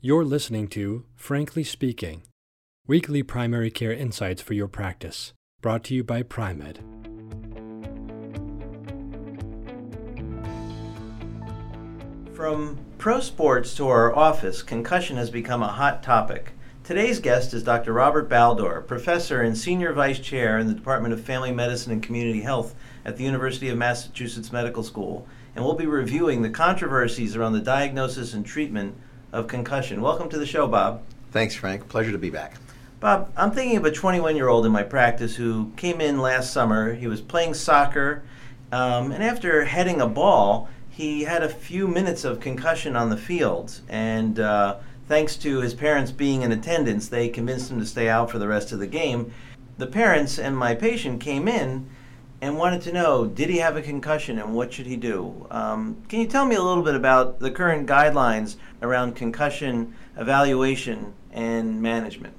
You're listening to Frankly Speaking, weekly primary care insights for your practice, brought to you by Pri-Med. From pro sports to our office, concussion has become a hot topic. Today's guest is Dr. Robert Baldor, professor and senior vice chair in the Department of Family Medicine and Community Health at the University of Massachusetts Medical School, and we'll be reviewing the controversies around the diagnosis and treatment of concussion. Welcome to the show, Bob. Thanks, Frank. Pleasure to be back. Bob, I'm thinking of a 21 year old in my practice who came in last summer. He was playing soccer, um, and after heading a ball, he had a few minutes of concussion on the field. And uh, thanks to his parents being in attendance, they convinced him to stay out for the rest of the game. The parents and my patient came in and wanted to know did he have a concussion and what should he do? Um, can you tell me a little bit about the current guidelines around concussion evaluation and management?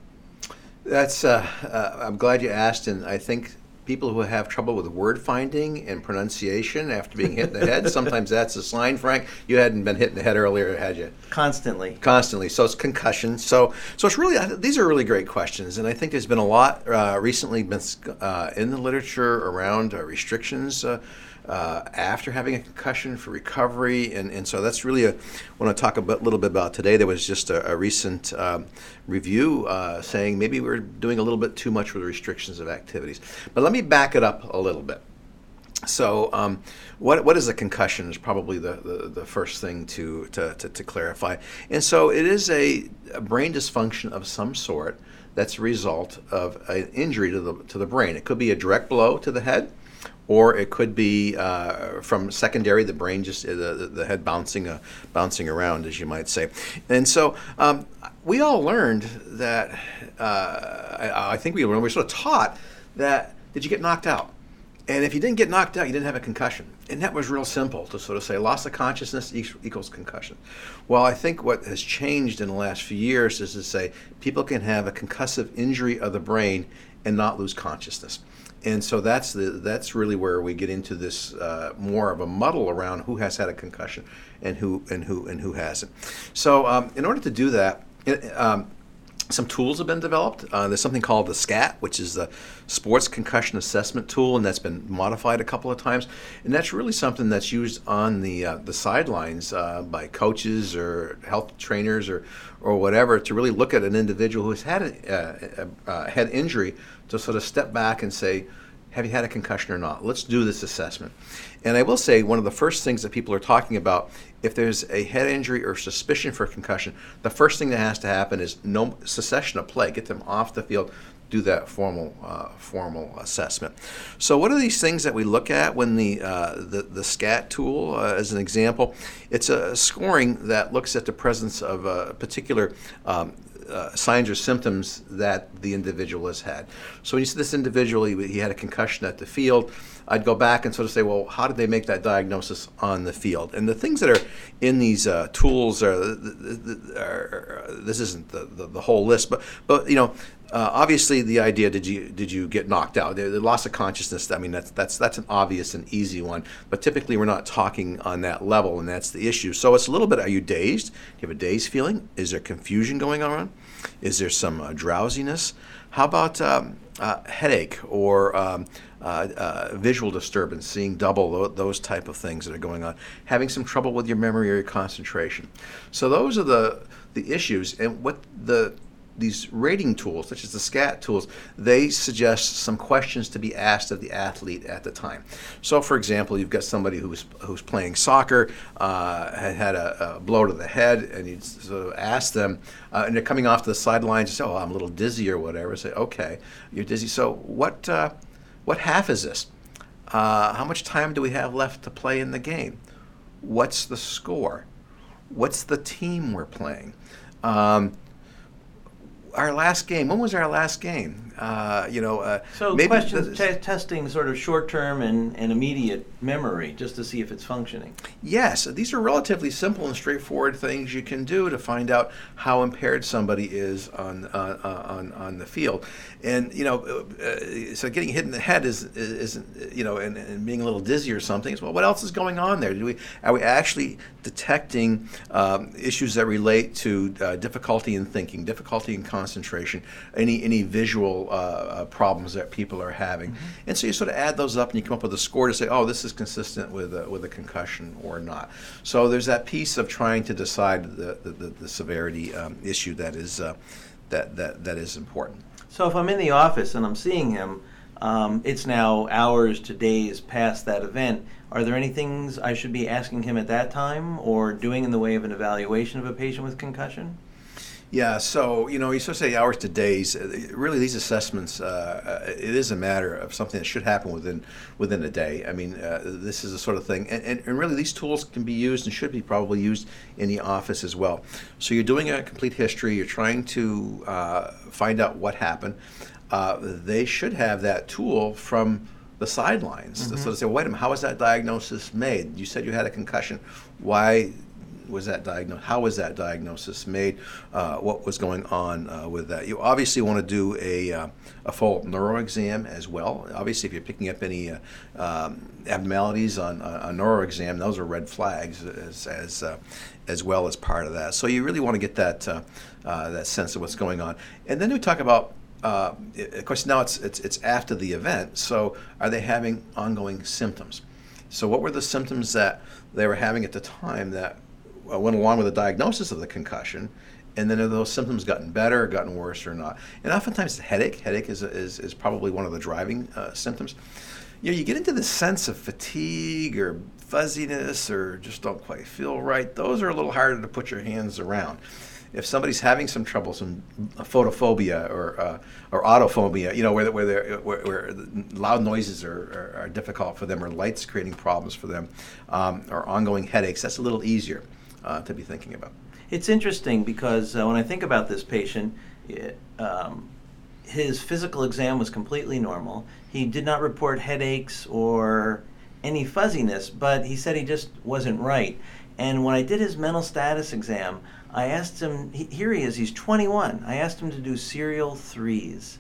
That's. Uh, uh, I'm glad you asked, and I think people who have trouble with word finding and pronunciation after being hit in the head, sometimes that's a sign. Frank, you hadn't been hit in the head earlier, had you? Constantly. Constantly. So it's concussion. So so it's really these are really great questions, and I think there's been a lot uh, recently been uh, in the literature around uh, restrictions. Uh, after having a concussion for recovery. And, and so that's really a, I want to talk a bit, little bit about today. There was just a, a recent um, review uh, saying maybe we're doing a little bit too much with restrictions of activities. But let me back it up a little bit. So, um, what what is a concussion is probably the, the, the first thing to, to, to, to, clarify. And so, it is a, a, brain dysfunction of some sort that's a result of an injury to the to the brain. It could be a direct blow to the head, or it could be uh, from secondary, the brain just the, the head bouncing uh, bouncing around, as you might say. And so um, we all learned that uh, I, I, think we, learned we were sort of taught that did you get knocked out? And if you didn't get knocked out, you didn't have a concussion. And that was real simple to sort of say loss of consciousness equals concussion. Well, I think what has changed in the last few years is to say people can have a concussive injury of the brain and not lose consciousness and so that's the that's really where we get into this uh, more of a muddle around who has had a concussion and who and who and who hasn't. So um, in order to do that. It, um, some tools have been developed. Uh, there's something called the SCAT, which is the Sports Concussion Assessment Tool, and that's been modified a couple of times. And that's really something that's used on the uh, the sidelines uh, by coaches or health trainers or or whatever to really look at an individual who's had a, a, a head injury to sort of step back and say, have you had a concussion or not? Let's do this assessment. And I will say, one of the first things that people are talking about, if there's a head injury or suspicion for concussion, the first thing that has to happen is no cessation of play. Get them off the field. Do that formal uh, formal assessment. So, what are these things that we look at when the uh, the, the SCAT tool, uh, as an example, it's a scoring that looks at the presence of a particular um, uh, signs or symptoms that the individual has had. So when you see this individual, he, he, had a concussion at the field, I'd go back and sort of say, well, how did they make that diagnosis on the field? And the things that are in these uh, tools are, are, this isn't the, the, the, whole list, but but you know. Uh, obviously, the idea did you did you get knocked out? The, the, loss of consciousness. I mean, that's that's that's an obvious and easy one. But typically, we're not talking on that level, and that's the issue. So it's a little bit. Are you dazed? Do you have a dazed feeling? Is there confusion going on? Is there some uh, drowsiness? How about um, uh, headache or um, uh, uh, visual disturbance, seeing double, those type of things that are going on, having some trouble with your memory or your concentration. So those are the the issues, and what the these rating tools, such as the SCAT tools, they suggest some questions to be asked of the athlete at the time. So, for example, you've got somebody who's who's playing soccer, uh, had had a, a, blow to the head, and you sort of ask them, uh, and they're coming off to the sidelines. You say, "Oh, I'm a little dizzy or whatever." Say, "Okay, you're dizzy. So, what uh, what half is this? Uh, how much time do we have left to play in the game? What's the score? What's the team we're playing?" Um, our last game. When was our last game? Uh, you know, uh, So maybe questions te- testing sort of short-term and, and immediate memory just to see if it's functioning. Yes, these are relatively simple and straightforward things you can do to find out how impaired somebody is on uh, uh, on on the field, and you know, uh, so getting hit in the head is is you know, and, and being a little dizzy or something. Is, well, what else is going on there? Do we are we actually detecting um, issues that relate to uh, difficulty in thinking, difficulty in concentration, any any visual uh, uh, problems that people are having, and so you sort of add those up and you come up with a score to say, oh, this is consistent with a, with a concussion or not. So there's that piece of trying to decide the the, the, the severity um, issue that is uh, that, that that is important. So if I'm in the office and I'm seeing him, um, it's now hours to days past that event. Are there any things I should be asking him at that time or doing in the way of an evaluation of a patient with concussion? Yeah, so you know, you sort of say hours to days. Uh, Really, these assessments, uh, uh, it is a matter of something that should happen within within a day. I mean, uh, this is the sort of thing, and, and, and really, these tools can be used and should be probably used in the office as well. So you're doing a complete history. You're trying to uh, find out what happened. Uh, they should have that tool from the sidelines So, to sort of say, wait a minute, how was that diagnosis made? You said you had a concussion. Why was that diagnosed? How was that diagnosis made? Uh, what was going on uh, with that? You obviously want to do a, uh, a full neuro exam as well. Obviously, if you're picking up any uh, um, abnormalities on a, neuro exam, those are red flags as as, uh, as well as part of that. So you really want to get that uh, that sense of what's going on. And then we talk about. Uh, of course, now it's, it's it's after the event. So, are they having ongoing symptoms? So, what were the symptoms that they were having at the time that went along with the diagnosis of the concussion, and then have those symptoms gotten better, gotten worse, or not? And oftentimes, headache, headache is, is, is probably one of the driving uh, symptoms. You know, you get into the sense of fatigue or fuzziness or just don't quite feel right. Those are a little harder to put your hands around. If somebody's having some trouble, some photophobia or uh, or autophobia, you know, where where, where, where loud noises are, are, are difficult for them, or lights creating problems for them, um, or ongoing headaches, that's a little easier uh, to be thinking about. It's interesting because uh, when I think about this patient, it, um, his physical exam was completely normal. He did not report headaches or any fuzziness, but he said he just wasn't right. And when I did his mental status exam, I asked him, he, here he is, he's 21. I asked him to do serial threes,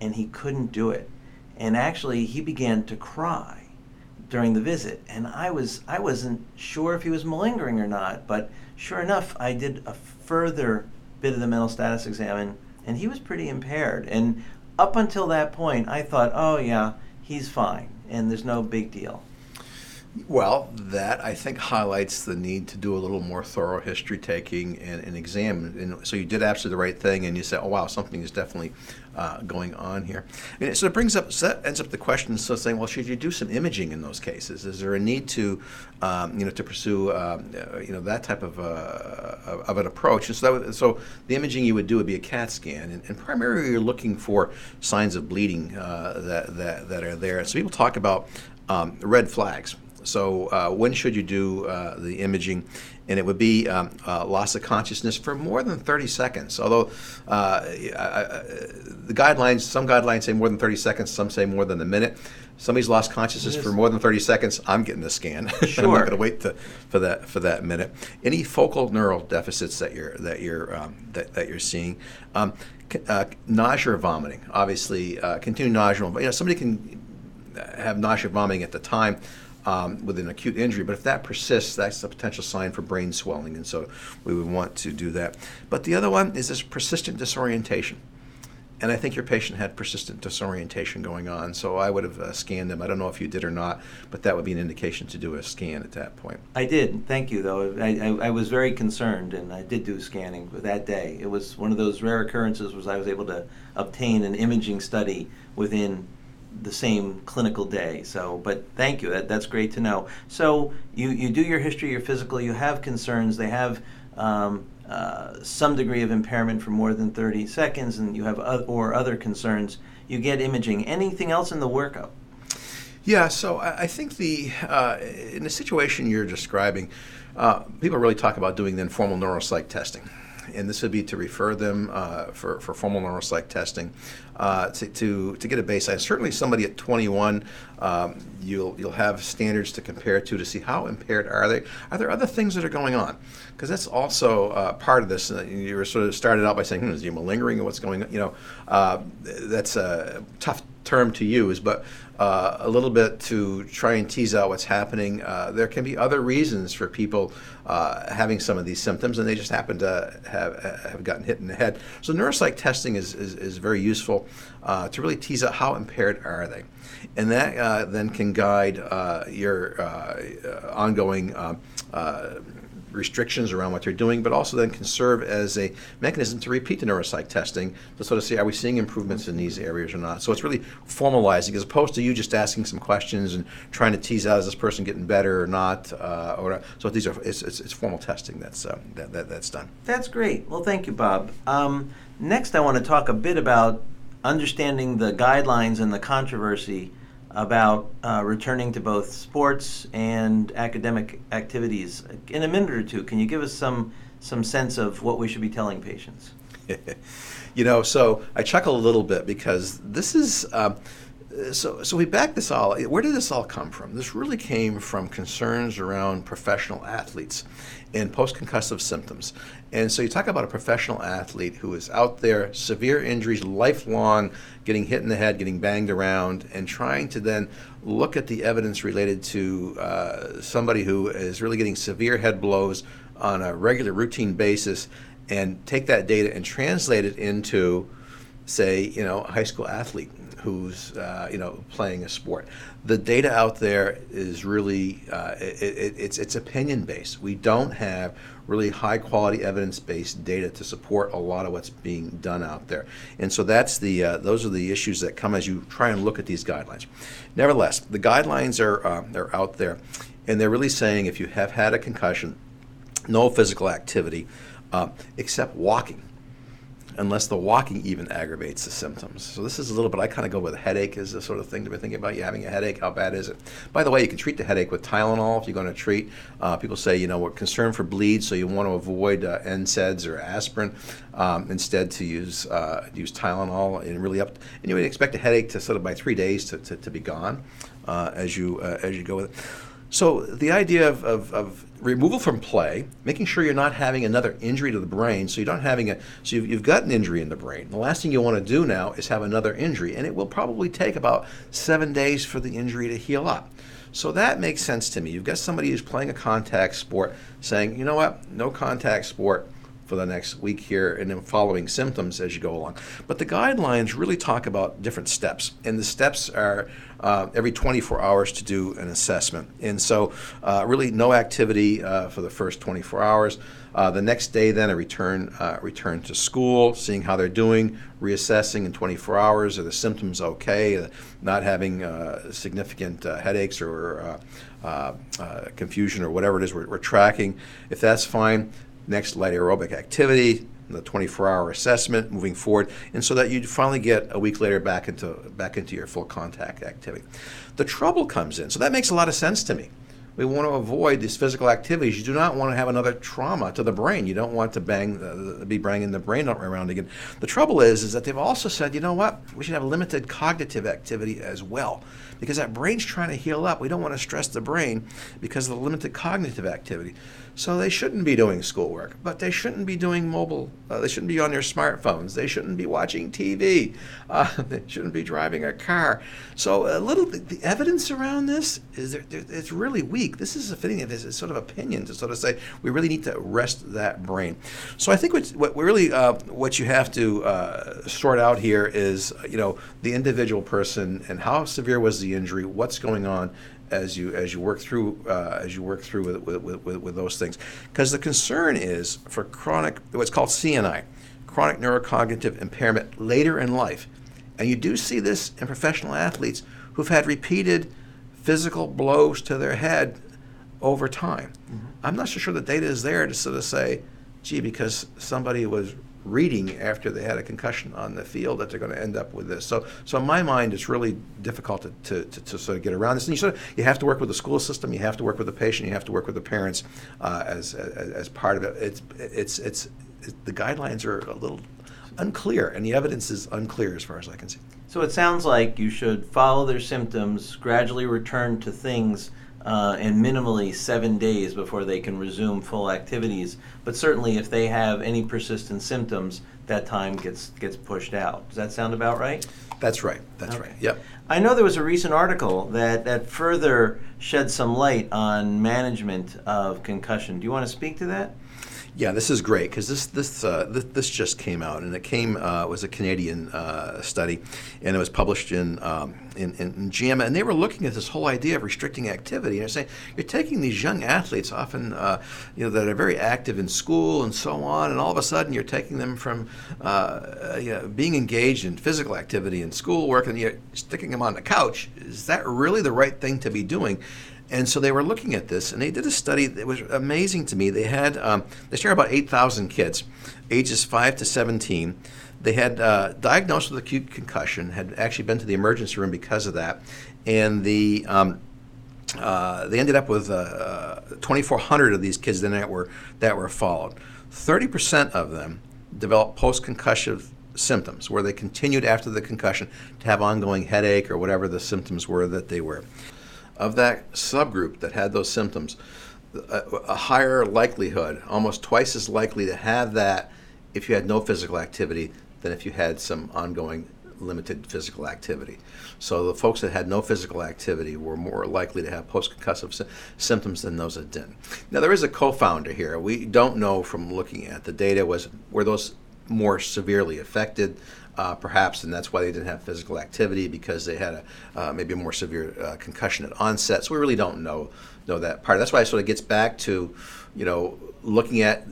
and he couldn't do it. And actually, he began to cry during the visit, and I was I wasn't sure if he was malingering or not, but sure enough, I did a further bit of the mental status exam, and, and he was pretty impaired. And up until that point, I thought, oh yeah, he's fine, and there's no big deal. Well, that I think highlights the need to do a little more thorough history taking and, and exam. And so you did absolutely the right thing, and you said, "Oh wow, something is definitely uh, going on here." And so it brings up, so that ends up the question. So saying, well, should you do some imaging in those cases? Is there a need to, um, you know, to pursue, um, uh, you know, that type of uh, of an approach? And so, would, so the imaging you would do would be a CAT scan, and, and primarily you're looking for signs of bleeding uh, that, that that are there. So people talk about um, red flags. So uh, when should you do uh, the imaging? And it would be um, uh, loss of consciousness for more than 30 seconds. Although uh, the guidelines, some guidelines say more than 30 seconds, some say more than a minute. Somebody's lost consciousness Yes. for more than 30 seconds. I'm getting the scan. I'm Sure. not going to wait to, for that for that minute. Any focal neural deficits that you're that you're um, that, that you're seeing. Um, uh, nausea or vomiting, obviously, uh, continued nausea. You know, somebody can have nausea vomiting at the time um, with an acute injury, but if that persists, that's a potential sign for brain swelling, and so we would want to do that. But the other one is this persistent disorientation. And I think your patient had persistent disorientation going on, so I would have uh, scanned them. I don't know if you did or not, but that would be an indication to do a scan at that point. I did. Thank you, though. I, I, I was very concerned, and I did do scanning that day. It was one of those rare occurrences was I was able to obtain an imaging study within the same clinical day. So, but thank you. That, that's great to know. So you, you do your history, your physical. You have concerns. They have um, uh, some degree of impairment for more than 30 seconds, and you have or other concerns. You get imaging. Anything else in the workup? Yeah, so I I think the uh, in the situation you're describing, uh, people really talk about doing the informal neuropsych testing. And this would be to refer them uh, for, for formal neuropsych testing uh, to, to, to get a baseline. Certainly, somebody at 21, um, you'll you'll have standards to compare to to see how impaired are they. Are there other things that are going on? Because that's also uh, part of this. Uh, you were sort of started out by saying, hmm, "Is he malingering? Or what's going on?" You know, uh, that's a tough term to use, but uh, a little bit to try and tease out what's happening. Uh, there can be other reasons for people uh, having some of these symptoms, and they just happen to have, have gotten hit in the head. So neuropsych testing is, is, is very useful uh, to really tease out how impaired are they. And that uh, then can guide uh, your ongoing um, restrictions around what they're doing, but also then can serve as a mechanism to repeat the neuropsych testing to sort of see are we seeing improvements in these areas or not. So it's really formalizing as opposed to you just asking some questions and trying to tease out is this person getting better or not. Uh, or so these are it's, it's, it's formal testing that's uh, that, that, that's done. That's great. Well, thank you, Bob. Um, next, I want to talk a bit about understanding the guidelines and the controversy about uh, returning to both sports and academic activities. In a minute or two, can you give us some some sense of what we should be telling patients? you know, so I chuckle a little bit because this is. Um, so, so we back this all. Where did this all come from? This really came from concerns around professional athletes and post-concussive symptoms. And so you talk about a professional athlete who is out there, severe injuries, lifelong, getting hit in the head, getting banged around, and trying to then look at the evidence related to uh, somebody who is really getting severe head blows on a regular, routine basis, and take that data and translate it into, say, you know, a high school athlete who's uh, you know playing a sport. The data out there is really uh, it, it, it's it's opinion based. We don't have really high quality evidence based data to support a lot of what's being done out there, and so that's the uh, those are the issues that come as you try and look at these guidelines. Nevertheless, the guidelines are are out there, and they're really saying if you have had a concussion, no physical activity uh, except walking unless the walking even aggravates the symptoms. So this is a little bit, I kind of go with headache is the sort of thing to be thinking about. You having a headache, how bad is it? By the way, you can treat the headache with Tylenol if you're going to treat. Uh, people say, you know, we're concerned for bleed, so you want to avoid uh, NSAIDs or aspirin. Um, instead, to use uh, use Tylenol and really up, and you would expect a headache to sort of by three days to, to, to be gone uh, as you uh, as you go with it. So the idea of, of, of, removal from play, making sure you're not having another injury to the brain, so you're not having a so you've, you've got an injury in the brain. The last thing you want to do now is have another injury, and it will probably take about seven days for the injury to heal up. So that makes sense to me. You've got somebody who's playing a contact sport saying, you know what, no contact sport for the next week here and then following symptoms as you go along. But the guidelines really talk about different steps, and the steps are uh, every 24 hours to do an assessment. And so, uh, really, no activity uh, for the first 24 hours. Uh, the next day, then a return uh, return to school, seeing how they're doing, reassessing in 24 hours. Are the symptoms okay? Uh, not having significant headaches or confusion or whatever it is we're, we're tracking. If that's fine, next light aerobic activity, the 24-hour assessment moving forward, and so that you finally get a week later back into back into your full contact activity. The trouble comes in, so that makes a lot of sense to me. We want to avoid these physical activities. You do not want to have another trauma to the brain. You don't want to bang, uh, be banging the brain around again. The trouble is, is that they've also said, you know what? We should have limited cognitive activity as well, because that brain's trying to heal up. We don't want to stress the brain because of the limited cognitive activity. So they shouldn't be doing schoolwork, but they shouldn't be doing mobile. Uh, they shouldn't be on their smartphones. They shouldn't be watching TV. Uh, they shouldn't be driving a car. So a little the evidence around this is there, it's really weak. This is a fitting of this sort of opinion to sort of say we really need to rest that brain. So I think what, what really uh, what you have to uh, sort out here is you know the individual person and how severe was the injury, what's going on, as you as you work through uh, as you work through with, with, with, with those things. Because the concern is for chronic what's called CNI chronic neurocognitive impairment later in life. And you do see this in professional athletes who've had repeated physical blows to their head over time mm-hmm. I'm not so sure the data is there to sort of say gee because somebody was reading after they had a concussion on the field that they're going to end up with this. So, so in my mind, it's really difficult to, to, to, to sort of get around this. And you sort of you have to work with the school system, you have to work with the patient, you have to work with the parents uh, as, as, as part of it. It's it's it's the, the guidelines are a little unclear, and the evidence is unclear as far as I can see. So it sounds like you should follow their symptoms, gradually return to things, uh, and minimally seven days before they can resume full activities. But certainly, if they have any persistent symptoms, that time gets gets pushed out. Does that sound about right? That's right. That's Okay. right. Yep. I know there was a recent article that, that further shed some light on management of concussion. Do you want to speak to that? Yeah, this is great because this this, uh, this this just came out, and it came uh, was a Canadian uh, study, and it was published in, um, in in JAMA, and they were looking at this whole idea of restricting activity, and they're saying you're taking these young athletes, often uh, you know that are very active in school and so on, and all of a sudden you're taking them from uh, you know, being engaged in physical activity and schoolwork, and you're sticking them on the couch. Is that really the right thing to be doing? And so they were looking at this, and they did a study that was amazing to me. They had um, they started about eight thousand kids, ages five to seventeen. They had uh, diagnosed with acute concussion, had actually been to the emergency room because of that, and the um, uh, they ended up with uh, 2,400 of these kids that were that were followed. 30% of them developed post-concussive symptoms, where they continued after the concussion to have ongoing headache or whatever the symptoms were that they were of that subgroup that had those symptoms, a, a, higher likelihood, almost twice as likely to have that if you had no physical activity than if you had some ongoing limited physical activity. So the folks that had no physical activity were more likely to have post-concussive sy- symptoms than those that didn't. Now there is a confounder here. We don't know from looking at the data was were those more severely affected uh, perhaps, and that's why they didn't have physical activity because they had a uh, maybe a more severe uh, concussion at onset. So we really don't know know that part. That's why it sort of gets back to, you know, looking at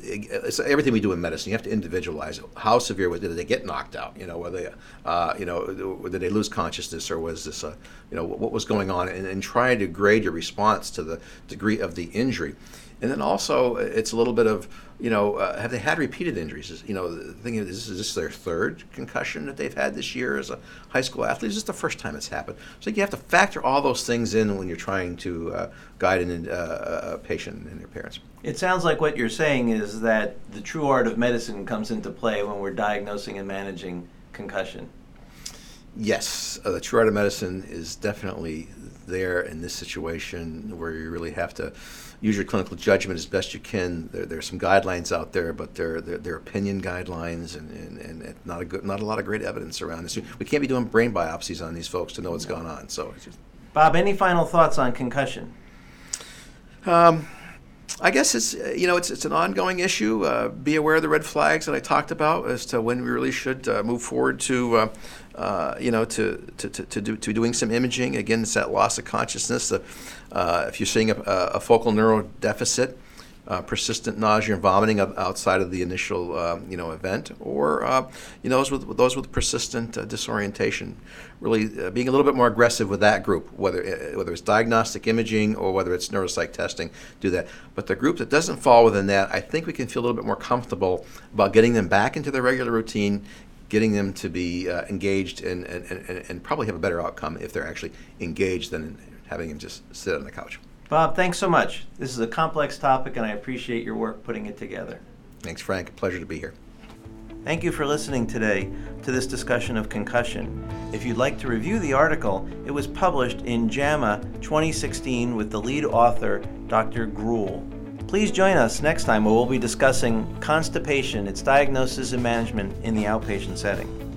everything we do in medicine. You have to individualize it. How severe was did they get knocked out? You know, whether they, uh, you know, did they lose consciousness or was this a, you know, what was going on? And, and try to grade your response to the degree of the injury. And then also, it's a little bit of, you know, uh, have they had repeated injuries? Is, you know, the thing is, is this their third concussion that they've had this year as a high school athlete? Is this the first time it's happened? So you have to factor all those things in when you're trying to uh, guide an, uh, a patient and their parents. It sounds like what you're saying is that the true art of medicine comes into play when we're diagnosing and managing concussion. Yes, uh, the true art of medicine is definitely there in this situation where you really have to use your clinical judgment as best you can. There, there are some guidelines out there, but they're, they're, they're opinion guidelines and, and, and not, a good, not a lot of great evidence around this. We can't be doing brain biopsies on these folks to know what's going on. So, Bob, any final thoughts on concussion? Um, I guess it's you know it's it's an ongoing issue. Uh, be aware of the red flags that I talked about as to when we really should uh, move forward to uh, uh you know to to, to, to, do, to doing some imaging. Again, it's that loss of consciousness. Uh, if you're seeing a, a focal neural deficit, uh, persistent nausea and vomiting outside of the initial um, you know event, or uh, you know those with those with persistent uh, disorientation. Really uh, being a little bit more aggressive with that group, whether uh, whether it's diagnostic imaging or whether it's neuropsych testing, do that. But the group that doesn't fall within that, I think we can feel a little bit more comfortable about getting them back into their regular routine, getting them to be uh, engaged and, and, and, and probably have a better outcome if they're actually engaged than having them just sit on the couch. Bob, thanks so much. This is a complex topic, and I appreciate your work putting it together. Thanks, Frank. Pleasure to be here. Thank you for listening today to this discussion of concussion. If you'd like to review the article, it was published in JAMA 2016 with the lead author, Dr. Grool. Please join us next time where we'll be discussing constipation, its diagnosis and management in the outpatient setting.